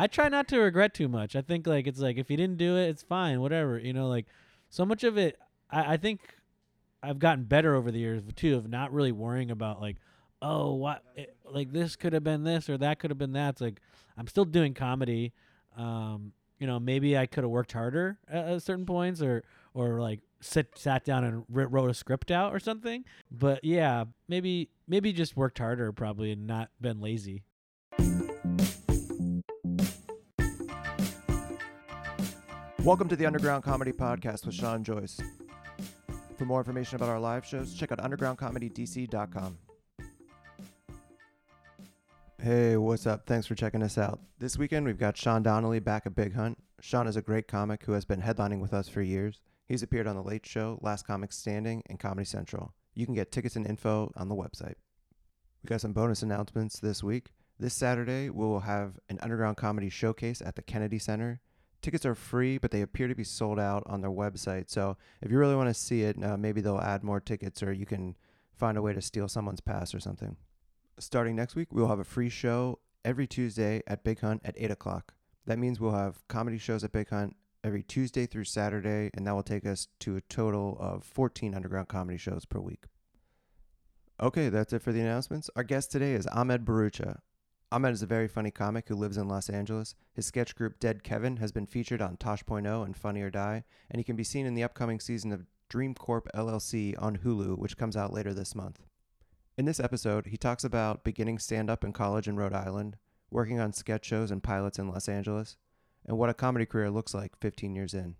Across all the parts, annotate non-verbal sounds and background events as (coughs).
I try not to regret too much. I think like it's like if you didn't do it, it's fine, whatever. You know, like so much of it. I, I think I've gotten better over the years too of not really worrying about like, oh, what it, like this could have been this or that could have been that. It's like I'm still doing comedy. Um, you know, maybe I could have worked harder at, at certain points or or like sit sat down and wr- wrote a script out or something. But yeah, maybe maybe just worked harder probably and not been lazy. Welcome to the Underground Comedy Podcast with Sean Joyce. For more information about our live shows, check out undergroundcomedydc.com. Hey, what's up? Thanks for checking us out. This weekend, we've got Sean Donnelly back at Big Hunt. Sean is a great comic who has been headlining with us for years. He's appeared on The Late Show, Last Comic Standing, and Comedy Central. You can get tickets and info on the website. We got some bonus announcements this week. This Saturday, we will have an underground comedy showcase at the Kennedy Center. Tickets are free, but they appear to be sold out on their website. So if you really want to see it, uh, maybe they'll add more tickets or you can find a way to steal someone's pass or something. Starting next week, we'll have a free show every Tuesday at Big Hunt at 8 o'clock. That means we'll have comedy shows at Big Hunt every Tuesday through Saturday, and that will take us to a total of 14 underground comedy shows per week. Okay, that's it for the announcements. Our guest today is Ahmed Bharoocha. Ahmed is a very funny comic who lives in Los Angeles. His sketch group Dead Kevin has been featured on Tosh.0 and Funny or Die, and he can be seen in the upcoming season of Dream Corp LLC on Hulu, which comes out later this month. In this episode, he talks about beginning stand up in college in Rhode Island, working on sketch shows and pilots in Los Angeles, and what a comedy career looks like 15 years in.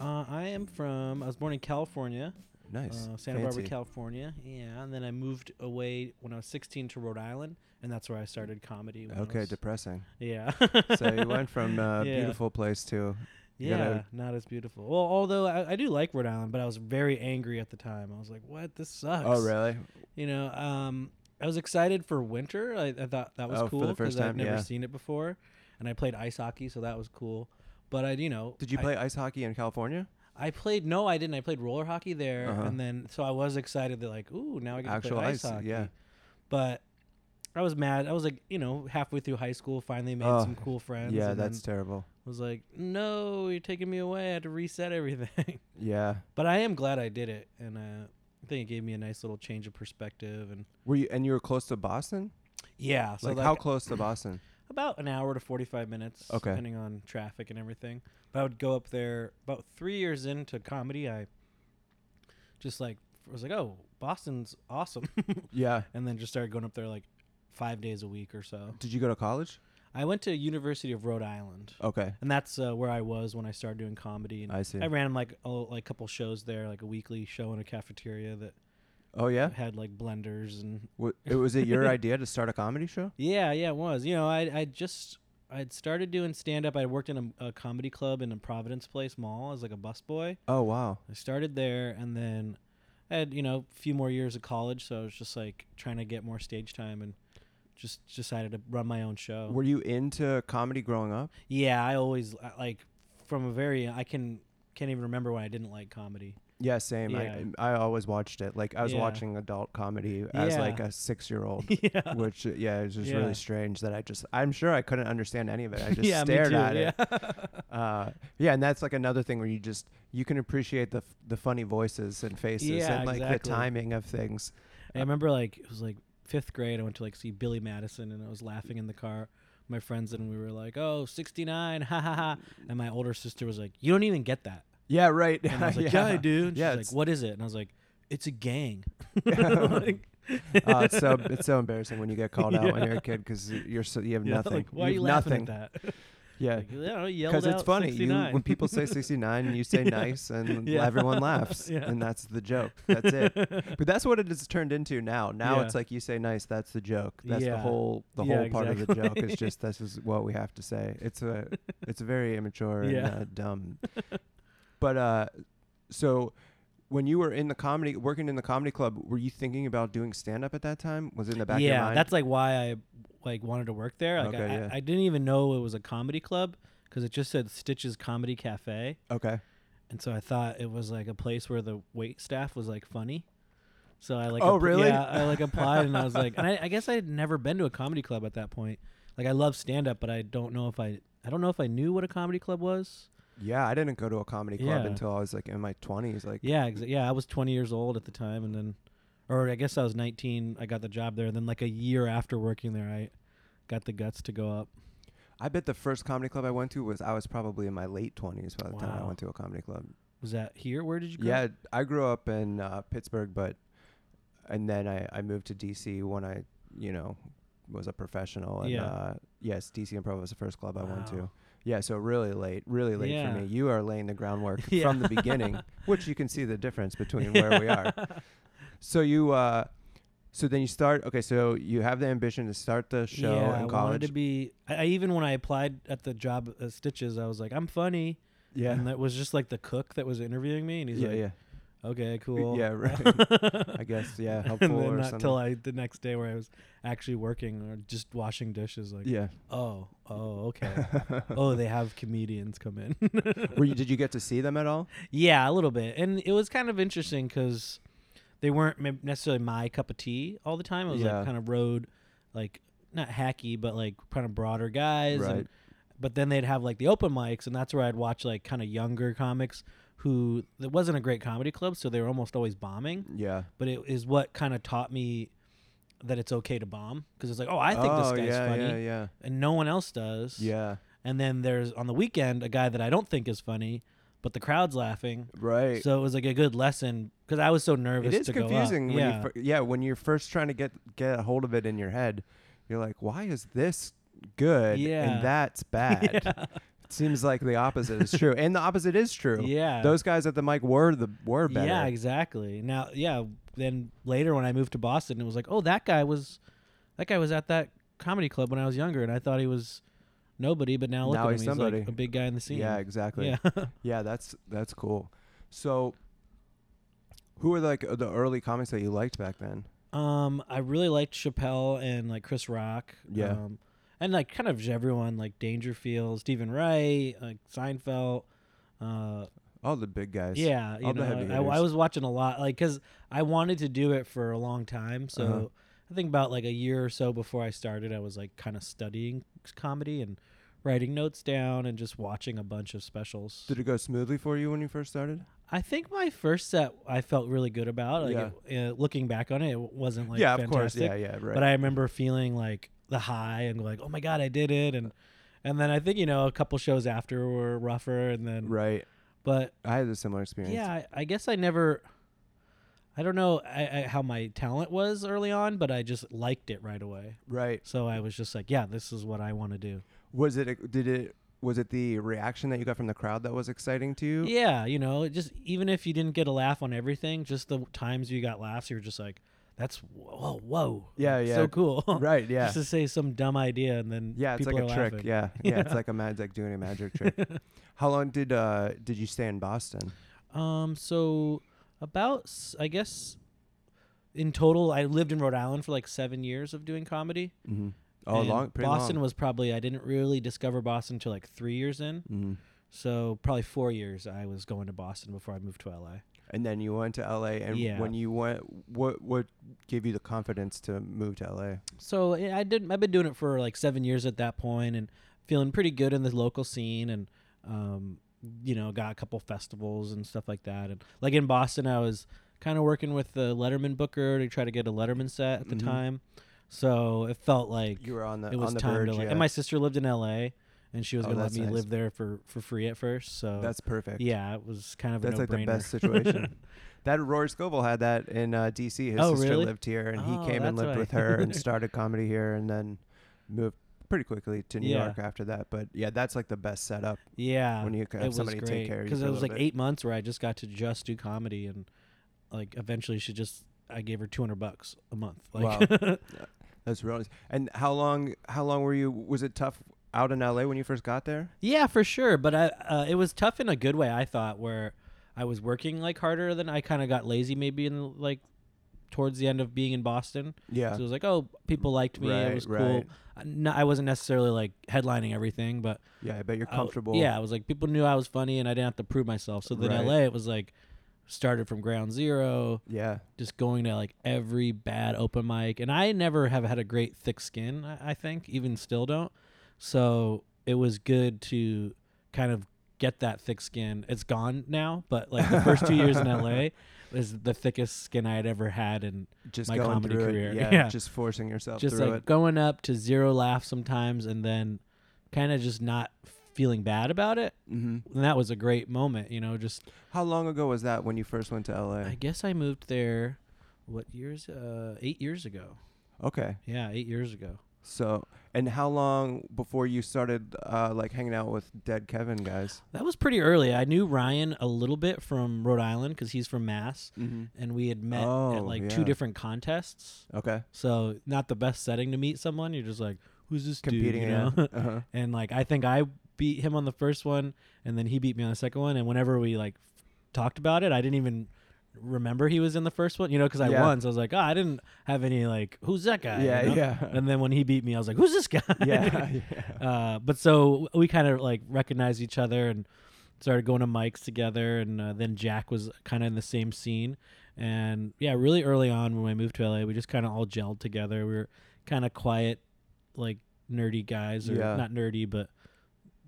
Uh, I am from. I was born in California, Nice. uh, Santa Fancy. Barbara, California. Yeah, and then I moved away when I was 16 to Rhode Island, and that's where I started comedy. Okay, depressing. yeah. (laughs) so you went from a (laughs) Yeah. beautiful place to Yeah, not as beautiful. Well, although I, I do like Rhode Island, but I was very angry at the time. I was like, "What? This sucks." oh really? You know, um, I was excited for winter. I, I thought that was Oh, cool because I'd time, never yeah. seen it before, and I played ice hockey, so that was cool. But I, you know, Did you play ice hockey in California? I played no, I didn't. I played roller hockey there, Uh-huh. and then so I was excited that like, ooh, now I get to play ice, ice, hockey. yeah. But I was mad. I was like, you know, halfway through high school, finally made Oh, some cool friends. yeah, and that's terrible. was like, no, you're taking me away. I had to reset everything. (laughs) Yeah. but I am glad I did it, and uh, I think it gave me a nice little change of perspective. And Were you and you were close to Boston? yeah, so like like how close to Boston? About an hour to 45 minutes Okay. depending on traffic and everything but i would go up there about three years into comedy i just like was like oh boston's awesome (laughs) (laughs) yeah. and then just started going up there like five days a week or so Did you go to college? i went to university of rhode island Okay. and that's uh, where i was when i started doing comedy and I see. i ran like a like couple shows there like a weekly show in a cafeteria that Oh yeah. had like blenders and W- it was it your idea to start a comedy show? (laughs) Yeah, yeah, it was. You know, I I just I'd started doing stand up. I worked in a, a comedy club in a Providence Place Mall as like a busboy. Oh wow. I started there, and then I had you know a few more years of college, so I was just like trying to get more stage time, and just decided to run my own show. Were you into comedy growing up? yeah, I always uh, like from a very I can can't even remember when I didn't like comedy. Yeah, same. Yeah. I I always watched it. Like I was Yeah. watching adult comedy as Yeah. like a six year old. (laughs) yeah. Which uh, yeah, it's just really strange that I just I'm sure I couldn't understand any of it. I (laughs) just stared too. at yeah. it. (laughs) Uh, yeah, and that's like another thing where you just you can appreciate the f- the funny voices and faces and like exactly. the timing of things. I remember like it was like fifth grade. I went to like see Billy Madison, and I was laughing in the car. My friends and we were like, "Oh, 69, ha ha ha!" And my older sister was like, "You don't even get that." Yeah, right. And I was (laughs) like, "Yeah, I do." And Yeah, she's like, "What is it?" And I was like, "It's a gang." (laughs) (laughs) Like- uh, it's so it's so embarrassing when you get called out when you're a kid because you're so you have Yeah, nothing. like, why are you have laughing at that? Yeah, Like, you because it's out funny. You, when people say 69, and you say Yeah. nice, and Yeah. everyone laughs, Yeah. and that's the joke. That's it. but that's what it has turned into now. Now Yeah. it's like you say nice, that's the joke. That's the whole the Yeah, whole part of the joke exactly. is just this is what we have to say. It's a it's a very immature and uh, dumb. But uh, so when you were in the comedy working in the comedy club, were you thinking about doing stand up at that time? Was it in the back of your yeah, mind? that's like why I like wanted to work there. Like Okay, I, yeah. I, I didn't even know it was a comedy club because it just said Stitches Comedy Cafe. okay. And so I thought it was like a place where the wait staff was like funny. So I like Oh, really? Yeah, I like applied and I was like, (laughs) and I, I guess I had never been to a comedy club at that point. Like I love stand up, but I don't know if I I don't know if I knew what a comedy club was. Yeah, I didn't go to a comedy club Yeah. until I was like in my twenties. Like, Yeah, exa- yeah, I was 20 years old at the time, and then, or I guess I was 19. I got the job there, and then like a year after working there, I got the guts to go up. I bet the first comedy club I went to was I was probably in my late twenties by the time I Wow. went to a comedy club. Was that here? Where did you go? Yeah, I grew up in uh, Pittsburgh, but and then I, I moved to DC when I you know was a professional. And Yeah. uh, yes, DC Improv was the first club I went to. Yeah, so really late, really late Yeah. for me. You are laying the groundwork (laughs) Yeah. from the beginning, which you can see the difference between where we are. (laughs) So you, uh, so then you start. Okay, so you have the ambition to start the show yeah, I wanted to be. I, I even when I applied at the job at Stitches, I was like, I'm funny, yeah, and that was just like the cook that was interviewing me, and he's yeah, like, yeah. Okay, (laughs) cool. Yeah, (laughs) right. I guess yeah, helpful and then or not something. till I the next day where I was actually working or just washing dishes. Like, yeah. oh, oh, okay. (laughs) oh, they have comedians come in. Were you, did you get to see them at all? Yeah, a little bit, and it was kind of interesting because they weren't necessarily my cup of tea all the time. It was Yeah. like kind of road, like not hacky, but like kind of broader guys. Right. And, but then they'd have like the open mics, and that's where I'd watch like kind of younger comics who it wasn't a great comedy club, so they were almost always bombing. Yeah. But it is what kind of taught me that it's okay to bomb because it's like, oh, I think oh, this guy's yeah, funny, Yeah, yeah, and no one else does. yeah. And then there's on the weekend a guy that I don't think is funny, but the crowd's laughing. Right. So it was like a good lesson because I was so nervous it is to go up. confusing when Yeah. you fir- yeah when you're first trying to get get a hold of it in your head you're like why is this good Yeah. and that's bad (laughs) yeah. Seems like the opposite is true and the opposite is true (laughs) yeah. those guys at the mic were the were better Yeah, exactly. Now, yeah. Then later when I moved to Boston, it was like, oh, that guy was, that guy was at that comedy club when I was younger, and I thought he was nobody, but now look Now at him, he's he's somebody. like a big guy in the scene. yeah exactly Yeah. (laughs) yeah that's that's cool so who were like the early comics that you liked back then Um, I really liked Chappelle and like Chris Rock. Yeah. Um, and like kind of everyone like Dangerfield, Steven Wright, like Seinfeld. Uh, all the big guys yeah, you all the know, heavy I, I was watching a lot, like, cause I wanted to do it for a long time. So Uh-huh. I think about like a year or so before I started, I was like kind of studying comedy and writing notes down and just watching a bunch of specials. did it go smoothly for you when you first started I think my first set I felt really good about. Like, Yeah. it- uh, looking back on it, it wasn't like yeah fantastic. of course yeah yeah right But I remember feeling like the high and like, oh my god, I did it, and and then I think you know a couple shows after were rougher, and then right but i had a similar experience yeah, I, I guess I never. I don't know I, I, how my talent was early on, but I just liked it right away. right So I was just like, yeah, this is what I want to do. Was it? a- Did it? Was it the reaction that you got from the crowd that was exciting to you? Yeah, you know, just even if you didn't get a laugh on everything, just the times you got laughs, you were just like, that's whoa, whoa, Yeah, yeah. so cool. (laughs) Right. Yeah. just to say some dumb idea and then Yeah. It's like a are trick. laughing. Yeah. (laughs) Yeah. It's like a magic like doing a magic trick. (laughs) How long did uh did you stay in Boston? Um, so about I guess in total, I lived in Rhode Island for like seven years of doing comedy. Mm-hmm. Oh, and long. Pretty Boston long. was probably I didn't really discover Boston until like three years in. hmm So probably four years I was going to Boston before I moved to LA. And then you went to LA, and Yeah. when you went, what what gave you the confidence to move to LA? So yeah, I did. I've been doing it for like seven years at that point, and feeling pretty good in the local scene, and um, you know, got a couple festivals and stuff like that. And like in Boston, I was kind of working with the Letterman booker to try to get a Letterman set at the Mhm. time. So it felt like You were on the it was on the time verge. to like. yeah. And my sister lived in L.A. and she was Oh, gonna let me nice. live there for for free at first. So That's perfect. yeah, it was kind of That's like the best situation. (laughs) that Rory Scovel had that in uh, D.C. His Oh, sister really? lived here, and Oh, he came and lived with her and (laughs) started comedy here, and then moved pretty quickly to New Yeah. York after that. But yeah, that's like the best setup Yeah, when you have it somebody great take care of you. because it was like bit. eight months where I just got to just do comedy and like eventually she just I gave her two hundred bucks a month. Like, (laughs) That's really. And how long? How long were you? Was it tough out in L.A. when you first got there? yeah, for sure. But I uh, it was tough in a good way. I thought where I was working like harder than I kind of got lazy maybe in like towards the end of being in Boston. Yeah. So it was like oh people liked me. Right, it was cool. right. I- No, I wasn't necessarily like headlining everything, but yeah, I bet you're I- comfortable. yeah, I was like people knew I was funny and I didn't have to prove myself. So then Right. LA, it was like started from ground zero, Yeah. just going to like every bad open mic. And I never have had a great thick skin, I, I think, even still don't. So it was good to kind of get that thick skin. It's gone now, but like the first two years in (laughs) LA was the thickest skin I had ever had and Just My comedy career. It. Yeah, (laughs) Yeah. Just forcing yourself just like it. going up to zero laughs sometimes and then kind of just not feeling bad about it. hmm And that was a great moment, you know, just How long ago was that when you first went to LA? I guess I moved there what years? Uh 8 years ago. okay. Yeah, 8 years ago. So, and how long before you started uh, like hanging out with Dead Kevin guys? That was pretty early. I knew Ryan a little bit from Rhode Island cuz he's from Mass Mm-hmm. and we had met Oh, at like yeah. two different contests. Okay. So, not the best setting to meet someone. You're just like, who's this Competing, dude, you know? uh-huh. (laughs) and like I think I beat him on the first one, and then he beat me on the second one. And whenever we like talked about it, I didn't even remember he was in the first one, you know, because I Yeah. won. So I was like, oh, I didn't have any like, who's that guy? Yeah, you know? yeah. And then when he beat me, I was like, who's this guy? (laughs) yeah, (laughs) yeah. uh, but so we kind of like recognized each other and started going to mics together. And uh, then Jack was kind of in the same scene. And yeah, really early on when I moved to LA, we just kind of all gelled together. We were kind of quiet, like nerdy guys, or Yeah. not nerdy, but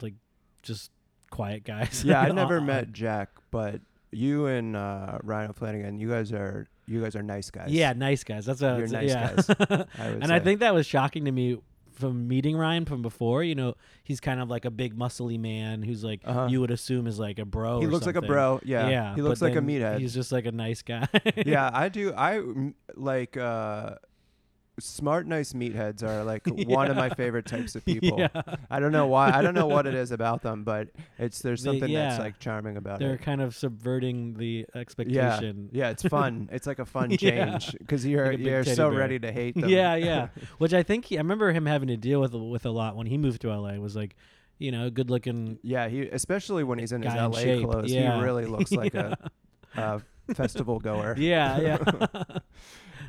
like just quiet guys. yeah, (laughs) I never met Jack, but you and uh, Ryan Flanagan, you guys are you guys are nice guys. Yeah, nice guys. That's what You're nice yeah. guys, I (laughs) and I think that was shocking to me from meeting Ryan from before. You know, he's kind of like a big muscly man who's like Uh-huh. you would assume is like a bro. he looks like a bro. Yeah, yeah. he looks like a meathead. He's just like a nice guy. yeah, (laughs) I do. I like uh, smart, nice meatheads are like (laughs) one of my favorite types of people. yeah. I don't know why. I don't know what it is about them, but it's there's They- something that's yeah. like charming about it. They're kind of subverting the expectation. yeah, it's fun. it's like a (laughs) fun change because you're Like you're so bear. ready to hate them. Yeah, yeah. (laughs) Which I think he, I remember him having to deal with with a lot when he moved to LA. Was like, you know, good looking yeah. He especially when he's in his in LA clothes, Yeah. he really looks like yeah. a, a festival goer. yeah, yeah.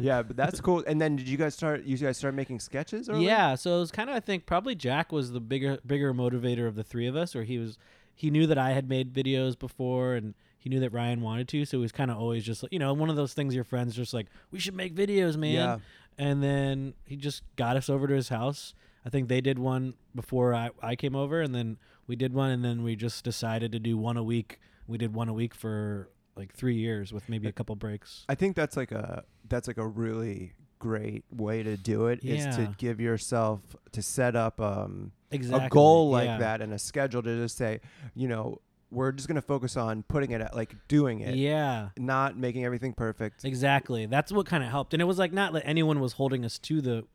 Yeah, but that's cool. And then did you guys start? You guys start making sketches? Early? Yeah, so it was kind of I think probably Jack was the bigger bigger motivator of the three of us, or he was he knew that I had made videos before and he knew that Ryan wanted to, so he was kind of always just like you know one of those things your friends just like we should make videos, man. Yeah. And then he just got us over to his house. I think they did one before I, I came over, and then we did one, and then we just decided to do one a week. We did one a week for like three years with maybe a couple breaks. I think that's like a that's like a really great way to do it. Is Yeah. to give yourself to set up um, Exactly. a goal like yeah. that and a schedule to just say, you know, we're just gonna focus on putting it at like doing it, Yeah. not making everything perfect. Exactly. That's what kind of helped. And it was like not that anyone was holding us to the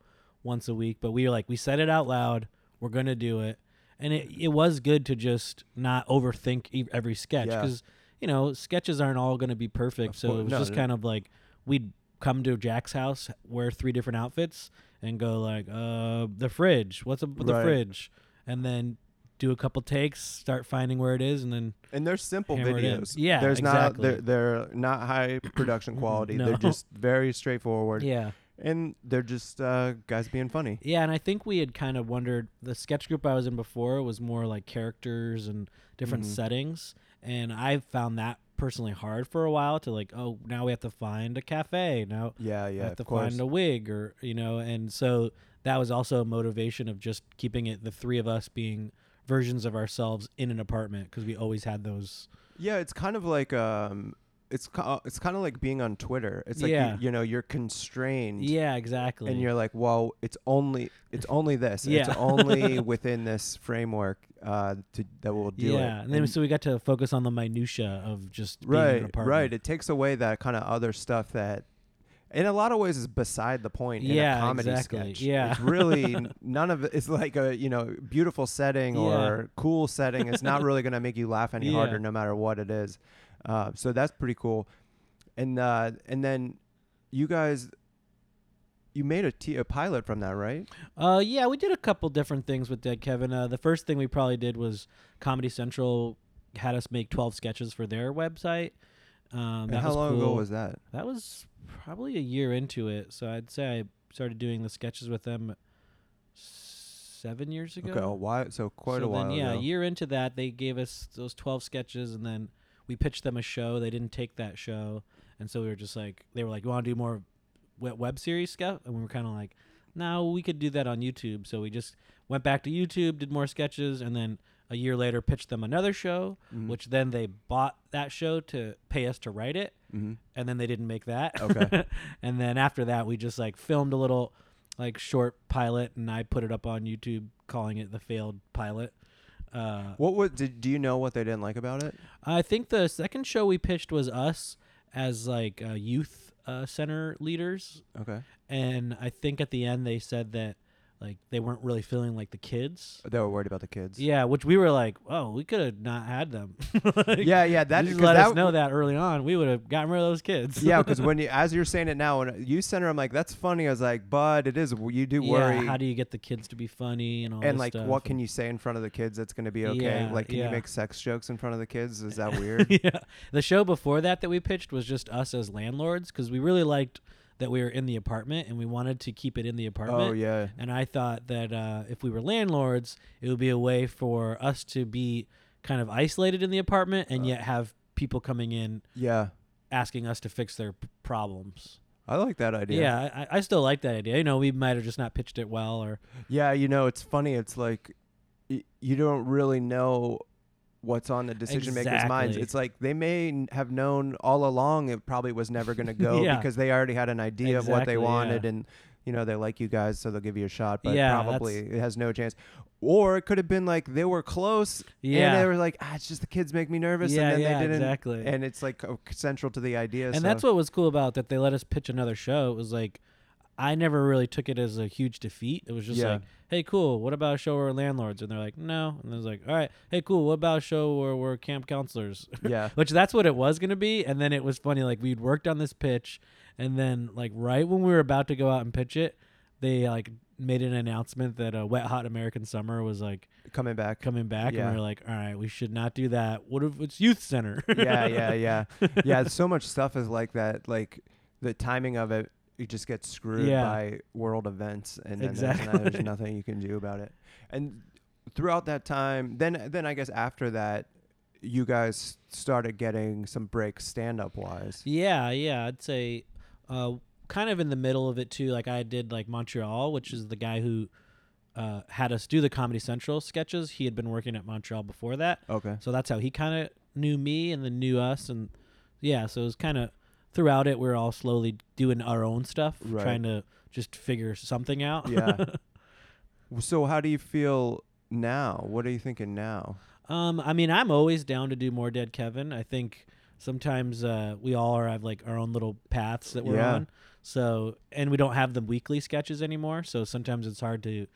once a week, but we were like, we said it out loud. We're going to do it. And it, it was good to just not overthink e- every sketch Yeah. because, you know, sketches aren't all going to be perfect. Of so course- it was no, just no. kind of like we'd come to Jack's house, wear three different outfits, and go like, uh, the fridge. What's up with the fridge? And then do a couple takes, start finding where it is, and then And they're simple Hammer it in. videos. Yeah, there's exactly. not they're, they're not high (coughs) production quality. They're just very straightforward, yeah. and they're just uh, guys being funny. Yeah, and I think we had kind of wondered the sketch group I was in before was more like characters and different Mhm. settings, and I found that personally hard for a while to like, oh, now we have to find a cafe. Now Yeah, we yeah, have to course. find a wig or you know, and so that was also a motivation of just keeping it the three of us being versions of ourselves in an apartment because we always had those. Yeah, it's kind of like um, it's ki- uh, it's kind of like being on Twitter. It's like Yeah. you, you know you're constrained. Yeah, exactly. And you're like, well, it's only it's only this. (laughs) Yeah. It's only (laughs) within this framework uh, to, that will do it. yeah, and then so we got to focus on the minutia of just in right, right. It takes away that kind of other stuff that, in a lot of ways, is beside the point in Yeah, a comedy exactly. sketch. Yeah. it's really (laughs) none of it is like a you know beautiful setting Yeah. or cool setting. It's not really gonna make you laugh any Yeah. harder, no matter what it is. Uh, so that's pretty cool. And uh, and then you guys, you made a, t- a pilot from that, right? Uh, yeah, we did a couple different things with Dead Kevin. Uh, the first thing we probably did was Comedy Central had us make twelve sketches for their website. Um, And how was long ago was that? that? Was probably a year into it. So I'd say I started doing the sketches with them seven years ago. Okay, a while. So quite so a while yeah, ago. a year into that, they gave us those twelve sketches, and then we pitched them a show. They didn't take that show, and so we were just like, they were like, "You want to do more web, web series stuff?" And we were kind of like, "No, we could do that on YouTube." So we just went back to YouTube, did more sketches, and then a year later pitched them another show, Mhm. which then they bought that show to pay us to write it, hmm and then they didn't make that. Okay. (laughs) and then after that, we just like filmed a little like short pilot, and I put it up on YouTube, calling it the failed pilot. Uh, What would did do you know what they didn't like about it? I think the second show we pitched was us as like uh, youth uh, center leaders, Okay. and I think at the end they said that like they weren't really feeling like the kids. They were worried about the kids. Yeah, which we were like, oh, we could have not had them. (laughs) Like, yeah, yeah. That just let that us know that early on. We would have gotten rid of those kids. yeah, because (laughs) when you as you're saying it now, when you center, I'm like, that's funny. I was like, but it is. You do worry. Yeah, how do you get the kids to be funny and all and like, stuff what can you say in front of the kids that's going to be okay? Yeah, like, can yeah. you make sex jokes in front of the kids? Is that (laughs) weird? yeah. The show before that that we pitched was just us as landlords because we really liked that we were in the apartment and we wanted to keep it in the apartment. oh yeah. And I thought that uh, if we were landlords, it would be a way for us to be kind of isolated in the apartment and Uh. yet have people coming in Yeah. asking us to fix their p- problems. I like that idea. Yeah, I, I still like that idea. You know, we might have just not pitched it well or Yeah, you know, it's funny. It's like y- you don't really know what's on the decision makers' minds. It's like they may have known all along it probably was never going (laughs) to go Yeah. because they already had an idea of what Exactly, they yeah. wanted and you know they like you guys so they'll give you a shot but Yeah, probably it has no chance or it could have been like they were close and Yeah. they were like ah it's just the kids make me nervous yeah, and then yeah, they didn't exactly. and it's like central to the idea and so- that's what was cool about that they let us pitch another show. It was like I never really took it as a huge defeat. It was just Yeah. like, hey, cool. What about a show where we're landlords? And they're like, no. And I was like, all right, hey, cool. What about a show where we're camp counselors? (laughs) yeah Which that's what it was gonna be. And then it was funny. Like we'd worked on this pitch, and then like right when we were about to go out and pitch it, they like made an announcement that uh, Wet Hot American Summer was like coming back coming back, Yeah. and we are like, all right, we should not do that. What if it's youth center? yeah, yeah, yeah, (laughs) yeah. So much stuff is like that. Like the timing of it, it just get screwed Yeah. by world events, and then there's, there's nothing you can do about it. And throughout that time, then then I guess after that, you guys started getting some breaks stand up wise. Yeah, yeah, I'd say uh, kind of in the middle of it too. Like I did like Montreal, which is the guy who uh, had us do the Comedy Central sketches. He had been working at Montreal before that, Okay. so that's how he kind of knew me and then knew us. And yeah, so it was kind of throughout it, we are all slowly doing our own stuff, Right. trying to just figure something out. Yeah. (laughs) So how do you feel now? What are you thinking now? Um, I mean, I'm always down to do more Dead Kevin. I think sometimes uh, we all are have like our own little paths that we're Yeah. on. So, and we don't have the weekly sketches anymore. So sometimes it's hard to.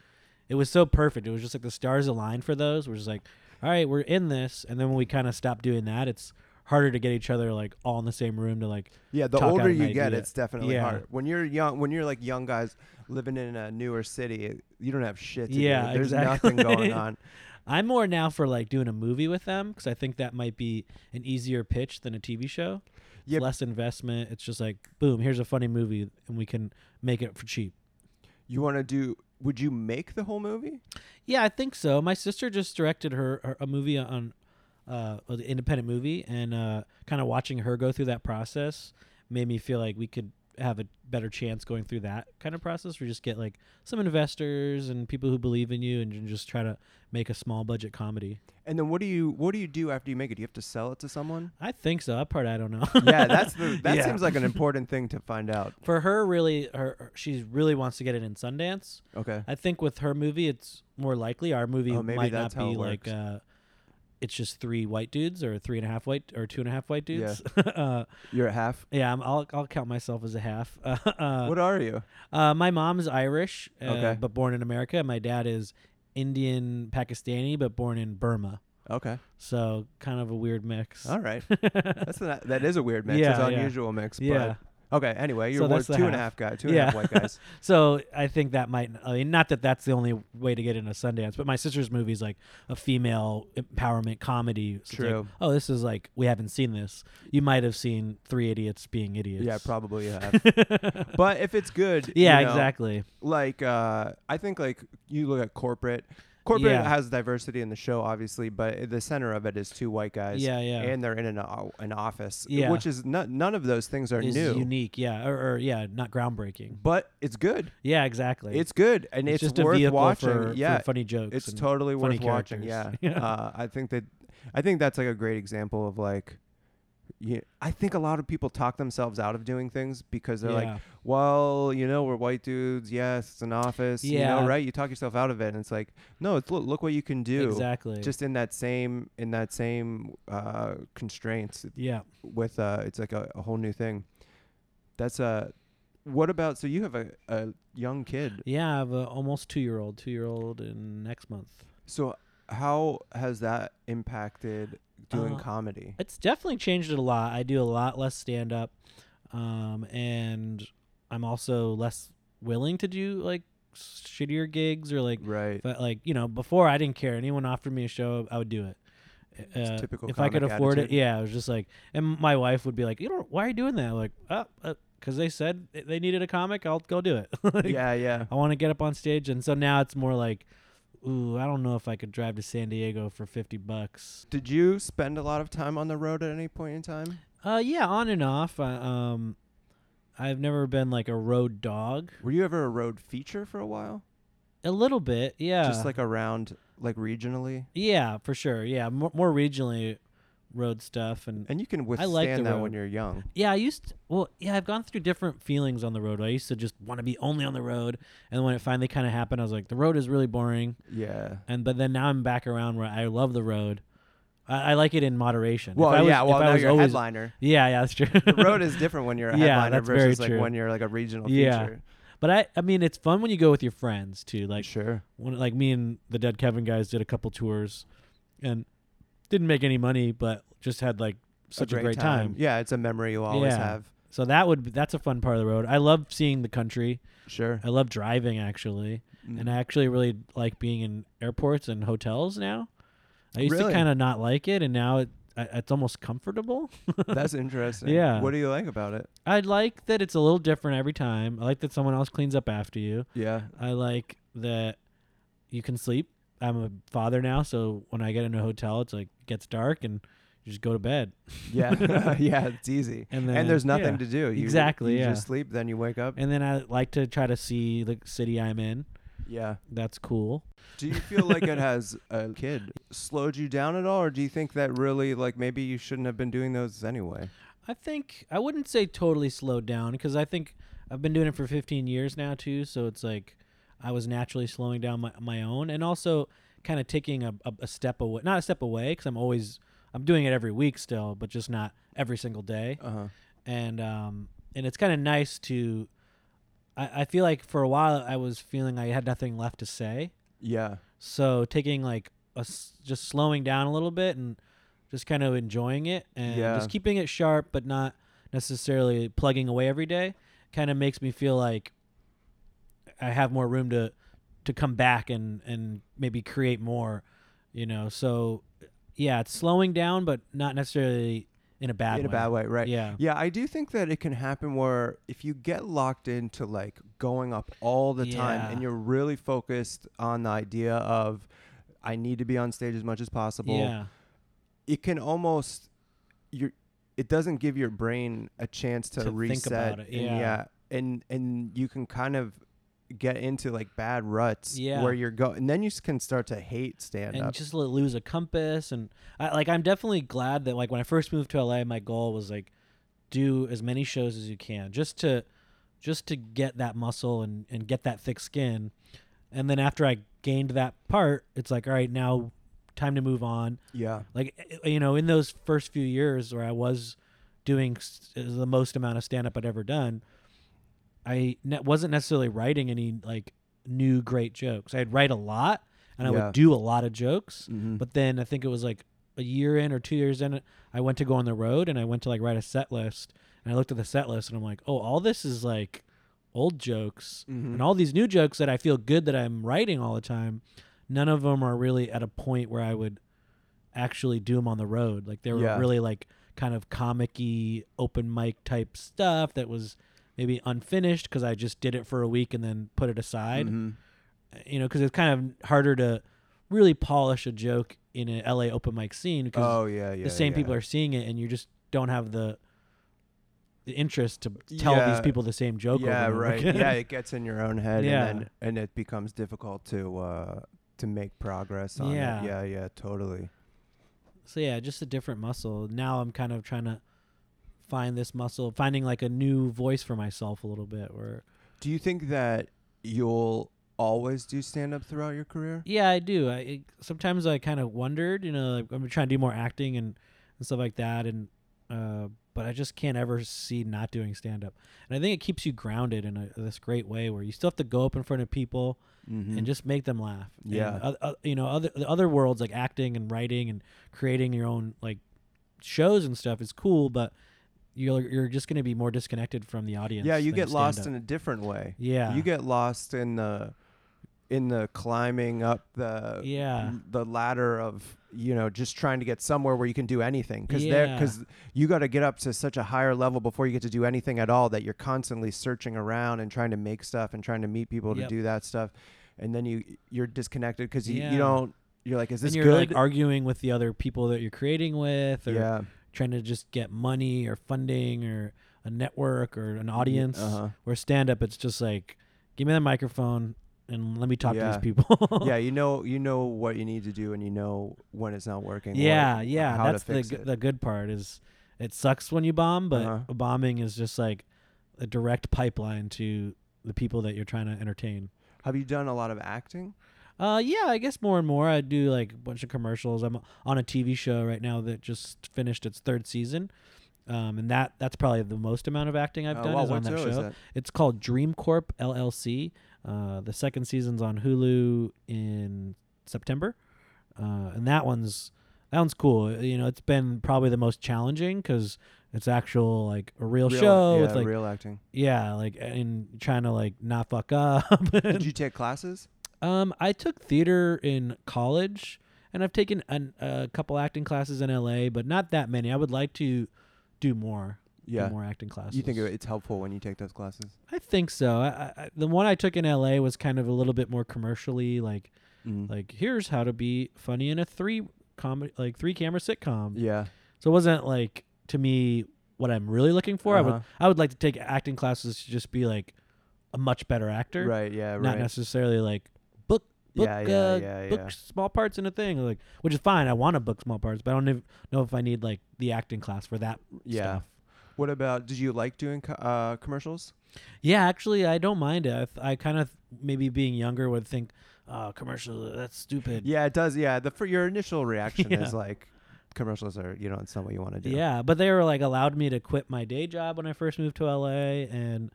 It was so perfect. It was just like the stars aligned for those. We're just like, all right, we're in this, and then when we kind of stop doing that, it's harder to get each other like all in the same room to like. Yeah, the older you get, it's definitely Yeah. hard. When you're young, when you're like young guys living in a newer city, you don't have shit to Yeah, do. There's exactly. nothing going (laughs) on. I'm more now for like doing a movie with them because I think that might be an easier pitch than a TV show. Yep. less investment. It's just like, boom, here's a funny movie, and we can make it for cheap. You want to do? Would you make the whole movie? Yeah, I think so. My sister just directed her, her a movie on uh, independent movie, and uh, kind of watching her go through that process made me feel like we could have a better chance going through that kind of process. We just get like some investors and people who believe in you, and just try to make a small budget comedy. And then what do you what do you do after you make it? Do you have to sell it to someone? I think so. That part I don't know. (laughs) yeah, that's the that (laughs) Yeah. seems like an (laughs) important thing to find out. for her. Really, her she really wants to get it in Sundance. Okay. I think with her movie, it's more likely. Our movie Oh, might not be like uh, it's just three white dudes or three and a half white or two and a half white Yeah. dudes. (laughs) uh, You're a half. yeah, I'm, I'll I'll count myself as a half. (laughs) Uh, what are you? uh, my mom's Irish, uh, Okay. but born in America. My dad is Indian Pakistani, but born in Burma. Okay. So kind of a weird mix. All right. (laughs) That's a, that is a weird mix. it's Yeah, an yeah. unusual mix. But yeah. Okay. Anyway, you're So the two and a half. half guy, two and a half white guys. (laughs) So I think that might. I mean, not that that's the only way to get into Sundance, but my sister's movie is like a female empowerment comedy. So it's like, True. oh, this is like we haven't seen this. You might have seen Three Idiots being idiots. Yeah, probably you have. (laughs) but if it's good, yeah, you know, exactly. Like, uh, I think like you look at corporate, corporate Yeah. has diversity in the show, obviously, but the center of it is two white guys. Yeah, yeah. And they're in an, o- an office, Yeah. which is not, none of those things are is new, unique, yeah, or, or yeah, not groundbreaking. but it's good. Yeah, exactly. It's good, and it's, just a worth vehicle watching. for, yeah, for funny jokes. it's totally worth watching. Yeah. (laughs) Yeah. Uh, I think that I think that's like a great example of like. Yeah, I think a lot of people talk themselves out of doing things because they're like, well, you know, we're white dudes. Yes, it's an office. You know, right? You talk yourself out of it, and it's like, no, it's look, look what you can do. exactly. Just in that same in that same uh, constraints yeah. with uh, it's like a, a whole new thing. That's uh What about so you have a, a young kid? Yeah, I have a almost two year old, two year old in next month. So how has that impacted doing Uh, comedy? It's definitely changed it a lot. I do a lot less stand up, um, and I'm also less willing to do like shittier gigs or like, Right. but like you know, before I didn't care. Anyone offered me a show, I would do it. It's Uh, typical if I could afford attitude. it, yeah, I was just like, and my wife would be like, you know, why are you doing that? I'm like, oh, because they said they needed a comic, I'll go do it. (laughs) Like, yeah, yeah. I want to get up on stage, and so now it's more like, ooh, I don't know if I could drive to San Diego for fifty bucks. Did you spend a lot of time on the road at any point in time? Uh, yeah, on and off. I, um, I've never been like a road dog. Were you ever a road feature for a while? A little bit, yeah. Just like around like regionally? yeah, for sure. Yeah, more, more regionally road stuff, and And you can I withstand like the that road. when you're young. yeah, I used to, well, yeah, I've gone through different feelings on the road. I used to just want to be only on the road, and when it finally kind of happened, I was like, the road is really boring. Yeah. And but then now I'm back around where I love the road. I, I like it in moderation. If Well, I was- yeah, if well I now was you're a always, headliner. Yeah, yeah, that's true. the road is different when you're a (laughs) Yeah, headliner that's very versus like when you're like a regional Yeah. feature. But I, I mean, it's fun when you go with your friends too. Like, sure. when, like me and the Dead Kevin guys did a couple tours, and didn't make any money, but just had like such a great, time. Yeah, it's a memory you'll always Yeah. have. So that would that's a fun part of the road. I love seeing the country. Sure. I love driving actually, Mm. and I actually really like being in airports and hotels now. I used Really? to kind of not like it, and now it I, it's almost comfortable. (laughs) That's interesting. Yeah. What do you like about it? I like that it's a little different every time. I like that someone else cleans up after you. Yeah. I like that you can sleep. I'm a father now, so when I get in a hotel, it's like gets dark and you just go to bed. (laughs) Yeah. (laughs) yeah, it's easy. (laughs) And then and there's nothing yeah. to do. You, Exactly, You yeah. just sleep, then you wake up. And then I like to try to see the city I'm in. yeah. That's cool. Do you feel like it has a kid slowed you down at all, or do you think that really like maybe you shouldn't have been doing those anyway? I think I wouldn't say totally slowed down because I think I've been doing it for 15 years now too. So it's like I was naturally slowing down my, my own and also kind of taking a, a, a step away, not a step away because I'm always I'm doing it every week still, but just not every single day. Uh huh. And um and it's kind of nice to. I, I feel like for a while I was feeling I had nothing left to say. Yeah. So taking like a s- just slowing down a little bit and just kind of enjoying it and Yeah. just keeping it sharp, but not necessarily plugging away every day, kind of makes me feel like I have more room to to come back and and maybe create more, you know. So yeah, it's slowing down, but not necessarily in a bad In a way. bad way, right? Yeah. Yeah, I do think that it can happen where if you get locked into like going up all the time and you're really focused on the idea of I need to be on stage as much as possible, Yeah. it can almost you it doesn't give your brain a chance to, To think reset about it, and yeah. and and you can kind of get into like bad ruts Yeah. where you're going and then you can start to hate stand up. and up just lose a compass and I, like i'm definitely glad that like when i first moved to la my goal was like do as many shows as you can just to just to get that muscle and and get that thick skin and then after i gained that part it's like all right now time to move on yeah like eh, you know in those first few years where i was doing s- the most amount of stand up i'd ever done i ne- wasn't necessarily writing any like new great jokes i'd write a lot and i Yeah. would do a lot of jokes Mhm. but then i think it was like a year in or two years in i went to go on the road and i went to like write a set list and i looked at the set list and i'm like oh all this is like old jokes Mhm. and all these new jokes that i feel good that i'm writing all the time none of them are really at a point where i would actually do them on the road like they were Yeah. really like kind of comic-y open mic type stuff that was maybe unfinished because i just did it for a week and then put it aside Mhm. you know because it's kind of harder to really polish a joke in an LA open mic scene because Oh yeah, yeah. the same people are seeing it and you just don't have the the interest to tell these people the same joke Yeah, over and over right. again. yeah, (laughs) it gets in your own head, Yeah. and then and it becomes difficult to uh to make progress on Yeah. it. Yeah, yeah, totally. so yeah just a different muscle now i'm kind of trying to find this muscle finding like a new voice for myself a little bit where Do you think that you'll always do stand up throughout your career? Yeah, I do. I it, sometimes I kind of wondered, you know, like I'm trying to do more acting and, and stuff like that, and uh, but I just can't ever see not doing stand up. And I think it keeps you grounded in a, this great way where you still have to go up in front of people Mm-hmm. and just make them laugh. And, Yeah. uh, uh, you know, other the other worlds like acting and writing and creating your own like shows and stuff is cool, but you're you're just going to be more disconnected from the audience. yeah, you get lost stand-up. in a different way. yeah. You get lost in the in the climbing up the yeah. the ladder of you know just trying to get somewhere where you can do anything because Yeah. because you got to get up to such a higher level before you get to do anything at all that you're constantly searching around and trying to make stuff and trying to meet people to do that stuff and then you you're disconnected because you, Yeah. you don't you're like is this and you're good like arguing with the other people that you're creating with, or yeah trying to just get money or funding or a network or an audience. uh-huh. Where stand up, it's just like, give me the microphone and let me talk to these people. (laughs) yeah you know you know what you need to do and you know when it's not working or yeah, yeah. how That's the fix g- it. the good part is, it sucks when you bomb, but Uh-huh. bombing is just like a direct pipeline to the people that you're trying to entertain. have you done a lot of acting Uh, yeah, I guess more and more. I do like a bunch of commercials. I'm on a TV show right now that just finished its third season, um, and that that's probably the most amount of acting I've Oh, done wow, is on that show that? It's called Dream Corp LLC. Uh, the second season's on Hulu in September, uh, and that one's that one's cool. You know, it's been probably the most challenging because it's actual like a real, show yeah, with like real acting yeah, like and trying to like not fuck up. did (laughs) you take classes Um, I took theater in college, and I've taken an, a couple acting classes in LA, but not that many. I would like to do more. yeah do more acting classes. you think it's helpful when you take those classes I think so. I, I, the one I took in LA was kind of a little bit more commercially, like mm. like here's how to be funny in a three comedy, like three camera sitcom. yeah So it wasn't like to me what I'm really looking for. I would Uh-huh. I would like to take acting classes to just be like a much better actor, right yeah right. not right necessarily like book yeah yeah uh, yeah book small parts in a thing like which is fine. I want to book small parts but i don't ev- know if i need like the acting class for that yeah. stuff. What about did you like doing co- uh commercials? Yeah actually i don't mind it. I, th- I kind of maybe being younger would think oh commercial that's stupid. Yeah it does. Yeah the for your initial reaction (laughs) Yeah. is like commercials are you know it's not what you want to do. Yeah but they were like allowed me to quit my day job when i first moved to la and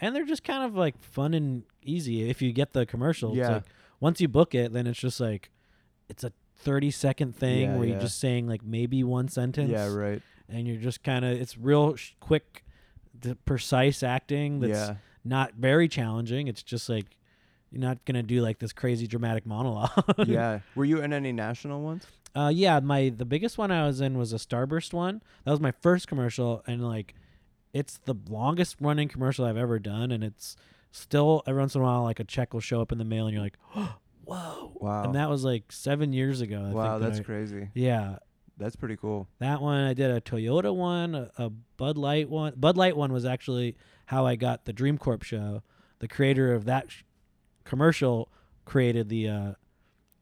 and they're just kind of like fun and easy if you get the commercials. Yeah. like once you book it then it's just like it's a 30 second thing Yeah, where yeah. you're just saying like maybe one sentence. Yeah right. And you're just kind of it's real sh- quick the precise acting that's yeah. not very challenging. It's just like you're not gonna do like this crazy dramatic monologue. (laughs) Yeah. Were you in any national ones? Uh yeah my the biggest one i was in was a starburst one. That was my first commercial and like it's the longest running commercial i've ever done and it's still every once in a while like a check will show up in the mail and you're like (gasps) whoa. Wow. And that was like seven years ago I wow think that that's I- crazy. Yeah. That's pretty cool. That one I did a Toyota one, a, a Bud Light one. Bud Light one was actually how I got the Dream Corp show. The creator of that sh- commercial created the uh,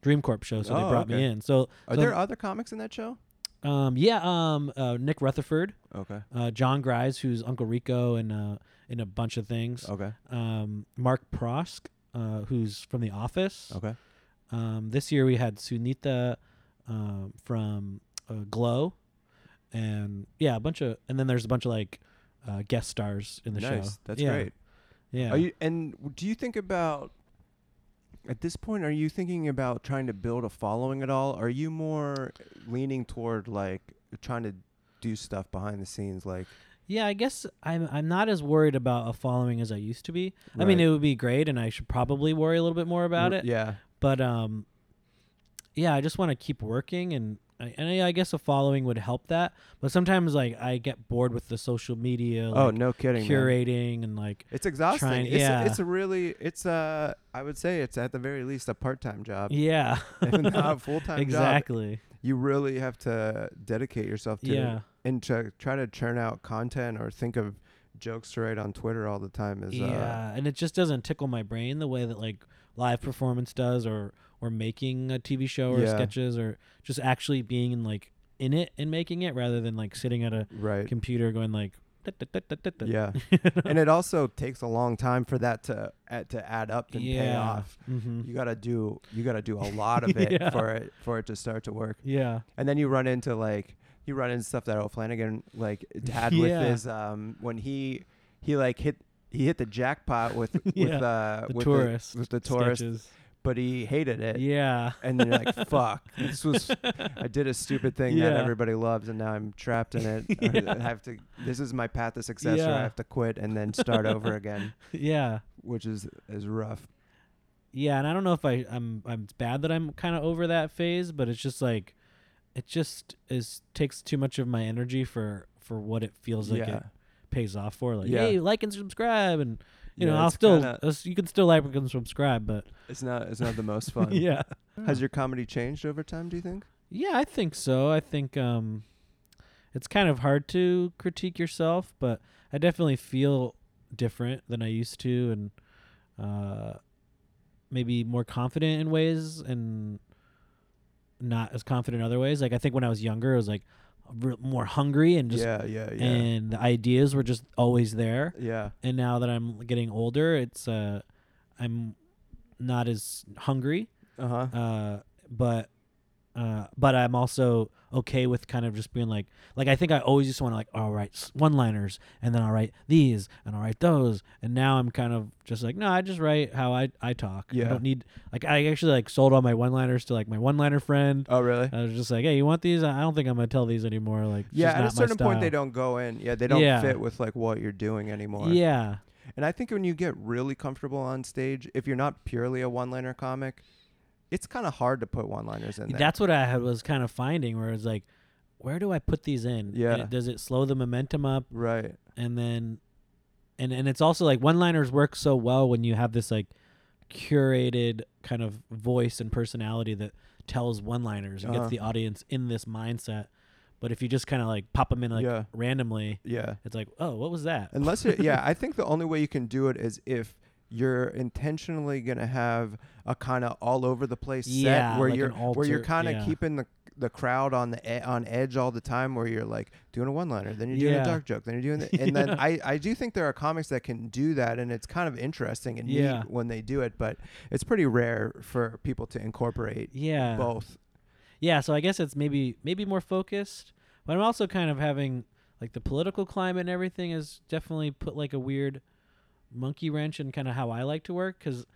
Dream Corp show, so they Oh, brought me in. So, are so, there other comics in that show um, yeah, um, uh, Nick Rutherford, okay uh, Jon Gries, who's Uncle Rico and uh, in a bunch of things. okay Um, Mark Proksch, uh, who's from The Office. okay Um, this year we had Sunita um, from uh, Glow, and yeah, a bunch of, and then there's a bunch of like uh, guest stars in the show. nice that's Yeah, great Yeah. Are you and do you think about at this point are you thinking about trying to build a following at all? Are you more leaning toward like trying to do stuff behind the scenes like yeah, I guess I'm I'm not as worried about a following as I used to be. I mean, it would be great, and I should probably worry a little bit more about R- it. Yeah. But um, yeah, I just want to keep working, and and I, I guess a following would help that. But sometimes like I get bored with the social media, oh like, no kidding man. curating and like it's exhausting trying- it's, yeah. it's a really it's a I would say it's at the very least a part-time job yeah, (laughs) not a full-time job exactly. you really have to dedicate yourself to Yeah, and to try to churn out content or think of jokes to write on twitter all the time is uh yeah, and it just doesn't tickle my brain the way that like live performance does, or or making a TV show or Yeah. sketches, or just actually being in like in it and making it rather than like sitting at a right computer going like. Yeah (laughs) and it also takes a long time for that to add, to add up and pay off Mm-hmm. you gotta do you gotta do a lot of (laughs) it Yeah. for it for it to start to work Yeah. and then you run into like you run into stuff that O'Flanagan like (laughs) had with his um when he he like hit he hit the jackpot with with Yeah. uh The with tourist. the, with the tourist sketches. But he hated it Yeah. and you're like (laughs) fuck this was I did a stupid thing that everybody loves and now I'm trapped in it (laughs) Yeah. I have to this is my path to success or I have to quit and then start over again (laughs) yeah. which is is rough Yeah, and I don't know if I I'm I'm bad that I'm kind of over that phase, but it's just like it just is takes too much of my energy for for what it feels like yeah it pays off for. Like, Yeah. hey, like and subscribe, and you Yeah, know, I'll still kinda- uh, you can still like and subscribe, but it's not it's not the most (laughs) fun yeah, has your comedy changed over time do you think yeah, I think so. I think um, it's kind of hard to critique yourself, but I definitely feel different than I used to, and uh, maybe more confident in ways, and not as confident in other ways. Like I think when I was younger, I was like more hungry and just yeah yeah yeah. and the ideas were just always there. yeah. And now that I'm getting older, it's uh, I'm not as hungry. Uh-huh. Uh, but uh, but I'm also okay with kind of just being like like I think I always just want to like all right one liners and then I'll write these and I'll write those and now I'm kind of just like no I just write how I I talk I Yeah. don't need like I actually like sold all my one liners to like my one liner friend oh really I was just like hey you want these I don't think I'm gonna tell these anymore like Yeah, at a certain point they don't go in. Yeah, they don't Yeah. fit with like what you're doing anymore. yeah And I think when you get really comfortable on stage, if you're not purely a one-liner comic, it's kind of hard to put one-liners in there. That's what I had- was kind of finding, where it's like, where do I put these in? Yeah. it- does it slow the momentum up? right. And then, and and it's also like one-liners work so well when you have this like curated kind of voice and personality that tells one-liners and Uh-huh. gets the audience in this mindset. But if you just kind of like pop them in like Yeah. randomly, Yeah. it's like, oh, what was that? Unless you yeah, (laughs) I think the only way you can do it is if you're intentionally gonna have a kind of all over the place Yeah, set where like you're an where you're kind of yeah. keeping the the crowd on the e- on edge all the time where you're like doing a one liner then you're doing Yeah. a dark joke then you're doing (laughs) the, and then I I do think there are comics that can do that and it's kind of interesting and Yeah. neat when they do it but it's pretty rare for people to incorporate yeah, both yeah. So I guess it's maybe maybe more focused, but I'm also kind of having like the political climate and everything has definitely put like a weird monkey wrench in kind of how I like to work because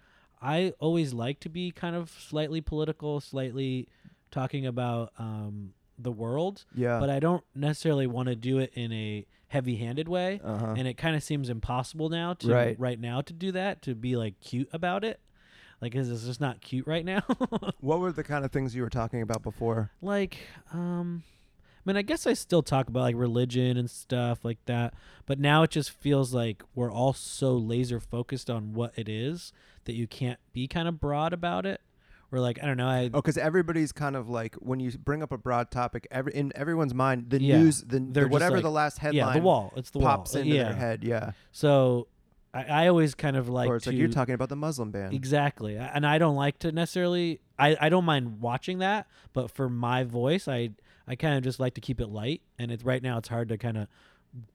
I always like to be kind of slightly political, slightly talking about um, the world, yeah but I don't necessarily want to do it in a heavy-handed way. uh-huh And it kind of seems impossible now to Right. now to do that to be like cute about it. Like, is it's just not cute right now? (laughs) what were the kind of things you were talking about before like um I mean I guess I still talk about like religion and stuff like that, but now it just feels like we're all so laser focused on what it is that you can't be kind of broad about it. Or like I don't know, I Oh, because everybody's kind of like when you bring up a broad topic, every in everyone's mind, the Yeah. news, the, the whatever like- the last headline yeah, the wall. It's the pops wall. Into yeah. their head, yeah. So I, I always kind of like or it's to like you're talking about the Muslim ban. Exactly. And I don't like to necessarily I, I don't mind watching that, but for my voice, I I kind of just like to keep it light and it's right now it's hard to kind of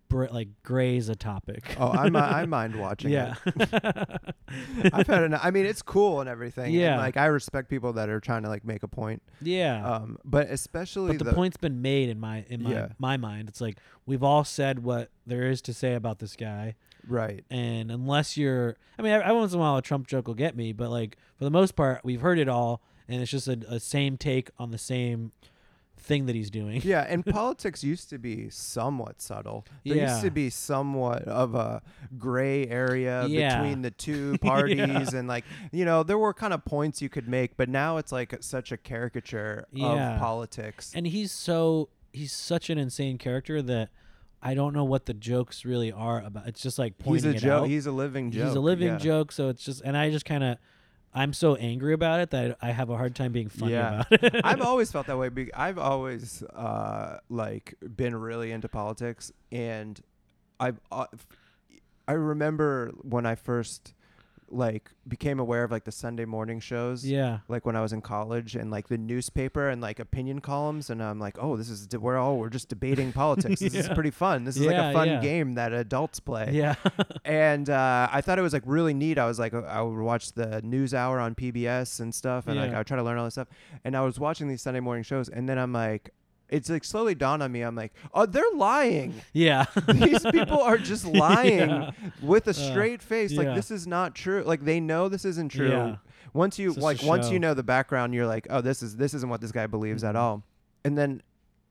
br- like graze a topic. oh, I, mi- I (laughs) mind watching yeah. it. (laughs) I've had an, I mean, it's cool and everything. Yeah. And like I respect people that are trying to like make a point. yeah. Um, but especially but the, point's been made in my in my Yeah. my mind. It's like we've all said what there is to say about this guy, right. and unless you're, I mean, every once in a while a Trump joke will get me, but like for the most part, we've heard it all, and it's just a, a same take on the same thing that he's doing. yeah, and (laughs) politics used to be somewhat subtle. There used to be somewhat of a gray area Yeah. between the two (laughs) Yeah. parties, and like you know, there were kind of points you could make, but now it's like such a caricature Yeah. of politics. and he's so he's such an insane character that I don't know what the jokes really are about. It's just like He's pointing a it joke. out. He's a living joke. He's a living yeah. joke, so it's just and I just kind of I'm so angry about it that I have a hard time being funny Yeah. about (laughs) it. I've always felt that way. be- I've always uh, like been really into politics, and I've uh, I remember when I first like became aware of like the Sunday morning shows. yeah. Like when I was in college and like the newspaper and like opinion columns, and I'm like, oh, this is we're all we're just debating politics. This (laughs) is pretty fun. This is like a fun yeah. game that adults play Yeah. (laughs) and uh, I thought it was like really neat. I was like, I would watch the news hour on PBS and stuff, and like I would try to learn all this stuff. And I was watching these Sunday morning shows, and then I'm like, it's like slowly dawned on me. I'm like, oh, they're lying. yeah. (laughs) These people are just (laughs) lying Yeah. with a Uh, straight face. Like yeah. this is not true. Like they know this isn't true. Yeah. Once you It's just a like, once you know the background, you're like, oh, this is this isn't what this guy believes at Mhm. all. And then.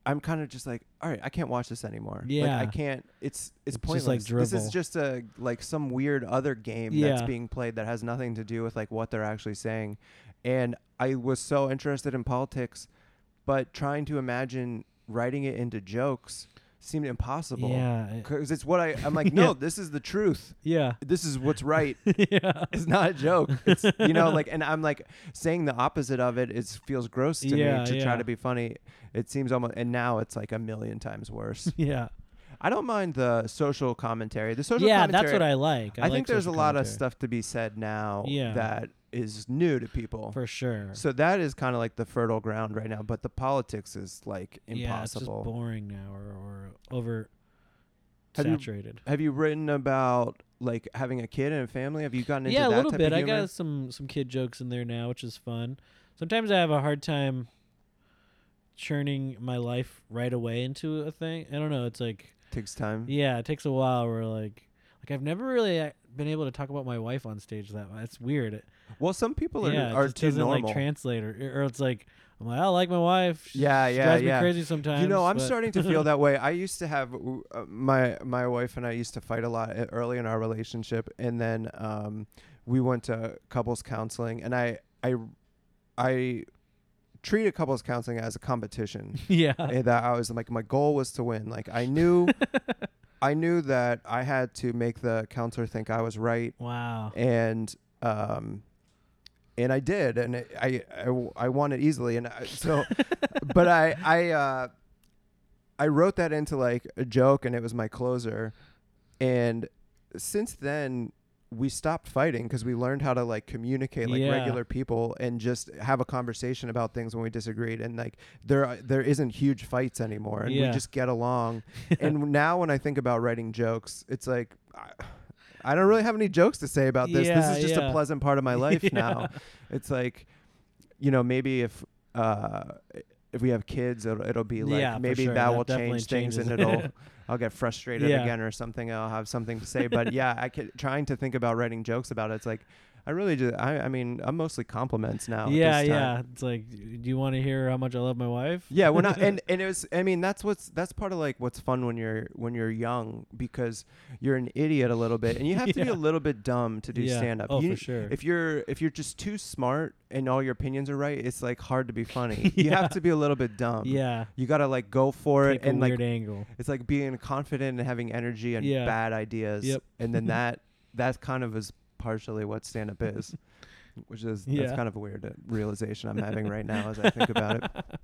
I'm kind of just like, all right, I can't watch this anymore. like, I can't. It's it's It's pointless. like this is just a like some weird other game that's being played that has nothing to do with like what they're actually saying. And I was so interested in politics, but trying to imagine writing it into jokes seemed impossible. Yeah. Because it's what I, I'm like, (laughs) no, Yeah. this is the truth. Yeah. This is what's (laughs) right. yeah. It's not a joke. It's you know like, and I'm like saying the opposite of it. It feels gross to Yeah, me to try to be funny. It seems almost, and now it's like a million times worse. (laughs) Yeah. I don't mind the social commentary. The social Yeah, that's what I like. I, I, like think there's a lot of stuff to be said now Yeah. that is new to people. for sure. So that is kind of like the fertile ground right now. But the politics is like impossible. Yeah, it's just boring now or, or over Have you- saturated. Have you written about like having a kid and a family? Have you gotten into Yeah, a little bit. I got some some kid jokes in there now, which is fun. Sometimes I have a hard time churning my life right away into a thing. I don't know. It's like Takes time. yeah, it takes a while. Where like like I've never really uh, been able to talk about my wife on stage that much. It's weird. Well, some people are, yeah, are just too normal. like translate or, or it's like I'm like I like my wife. She, Yeah, she yeah, drives yeah. me crazy sometimes. you know, I'm but- starting to feel (laughs) that way. I used to have uh, my my wife and I used to fight a lot e- early in our relationship, and then um, we went to couples counseling, and I I I treated couples counseling as a competition. (laughs) yeah. that I was like my goal was to win. Like I knew (laughs) I knew that I had to make the counselor think I was right wow. and um and I did and I, I I won it easily and I, so (laughs) but I I uh I wrote that into like a joke and it was my closer. And since then we stopped fighting because we learned how to like communicate like Yeah. regular people and just have a conversation about things when we disagreed and like there are- there isn't huge fights anymore and we just get along. (laughs) And now when I think about writing jokes it's like I, I don't really have any jokes to say about this this is just yeah. a pleasant part of my (laughs) life Yeah. now it's like you know maybe if uh if we have kids it'll, it'll be like Yeah, maybe sure. that, That will change things and changes (laughs) it'll I'll get frustrated Yeah. again or something. I'll have something to say. But yeah, I could trying to think about writing jokes about it. It's like I really just I, I mean I'm mostly compliments now. yeah, yeah. It's like, do you want to hear how much I love my wife? Yeah, we're not, and (laughs) and it was. I mean, that's what's that's part of like what's fun when you're when you're young because you're an idiot a little bit, and you have to be (laughs) a little bit dumb to do yeah. stand up. Oh, you, for sure. If you're if you're just too smart and all your opinions are right, it's like hard to be funny. (laughs) You have to be a little bit dumb. yeah. You gotta like go for Take it and like weird angle. it's like being confident and having energy and Yeah. bad ideas. Yep. And then that that kind of is partially what stand up is. (laughs) Which is Yeah. that's kind of a weird uh, (laughs) realization I'm having right now as I think about it. (laughs)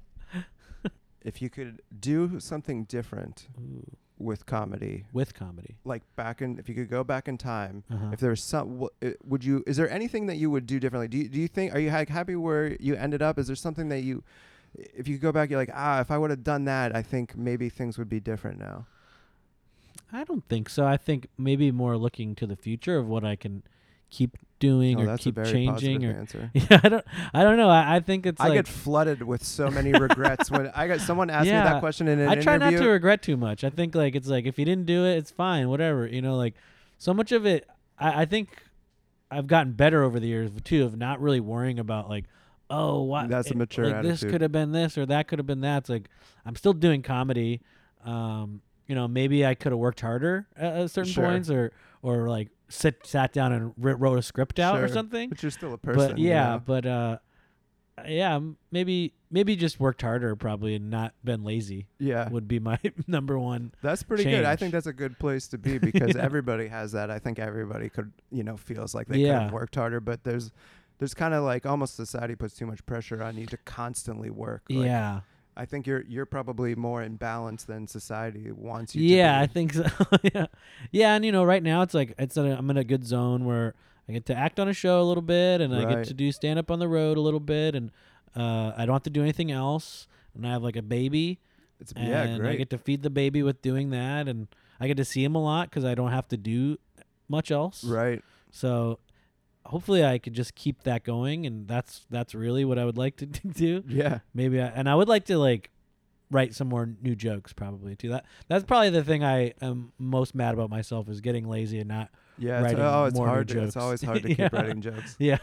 If you could do something different Ooh, with comedy, with comedy. like back in if you could go back in time, Uh-huh. if there was some uh, would you is there anything that you would do differently? Do you, do you think are you ha- happy where you ended up? Is there something that you if you could go back you're like, "Ah, if I would have done that, I think maybe things would be different now." I don't think so. I think maybe more looking to the future of what I can keep doing Oh, or keep changing or answer. (laughs) yeah, I don't I don't know. I, I think it's I like get flooded with so many regrets when I got someone asked me that question in an I try interview. not to regret too much. I think like it's like if you didn't do it, it's fine, whatever. You know, like so much of it. I, I think I've gotten better over the years too of not really worrying about like, oh, what? That's a mature like, This could have been this or that could have been that. It's like I'm still doing comedy. Um, you know, maybe I could have worked harder at, at certain Sure. points, or or like sit sat down and wrote a script out or something. But you're still a person. but you yeah, but uh, yeah, maybe maybe just worked harder probably and not been lazy yeah. would be my (laughs) number one. That's pretty good. I think that's a good place to be (laughs) because Yeah. everybody has that. I think everybody could, you know, feels like they could have worked harder, but there's there's kind of like almost society puts too much pressure on you to constantly work. Like, yeah, I think you're you're probably more in balance than society wants you to yeah, I think so. (laughs) yeah, yeah, and you know, right now it's like it's a, I'm in a good zone where I get to act on a show a little bit, and I get to do stand up on the road a little bit, and uh, I don't have to do anything else, and I have like a baby, It's and yeah, great. I get to feed the baby with doing that, and I get to see him a lot because I don't have to do much else. right. So hopefully I could just keep that going, and that's that's really what I would like to (laughs) do. Yeah. Maybe, I, and I would like to like write some more new jokes probably too. That that's probably the thing I am most mad about myself is getting lazy and not. Yeah. It's, oh, it's more hard. To, it's always hard to (laughs) Yeah. keep writing jokes. (laughs) Yeah.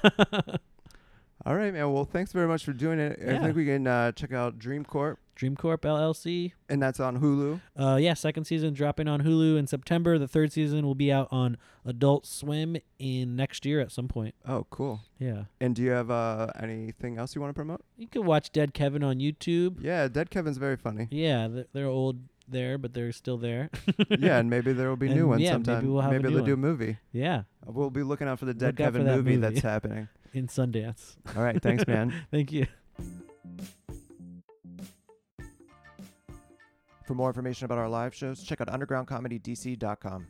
All right, man. Well, thanks very much for doing it. I Yeah. think we can uh, check out Dream Corp, Dream Corp LLC. and that's on Hulu. Uh, yeah, second season dropping on Hulu in September. The third season will be out on Adult Swim in next year at some point. Oh, cool. Yeah. And do you have uh, anything else you want to promote? You can watch Dead Kevin on YouTube. Yeah, Dead Kevin's very funny. Yeah, th- they're old there, but they're still there. (laughs) yeah, and (laughs) maybe there will be And new ones yeah, maybe sometime. we'll have a maybe new they'll do a movie. yeah, We'll be looking out for the Dead Look Kevin that movie, movie. that's (laughs) happening. in Sundance. All right, thanks, man. Thank you. For more information about our live shows, check out undergroundcomedydc.com.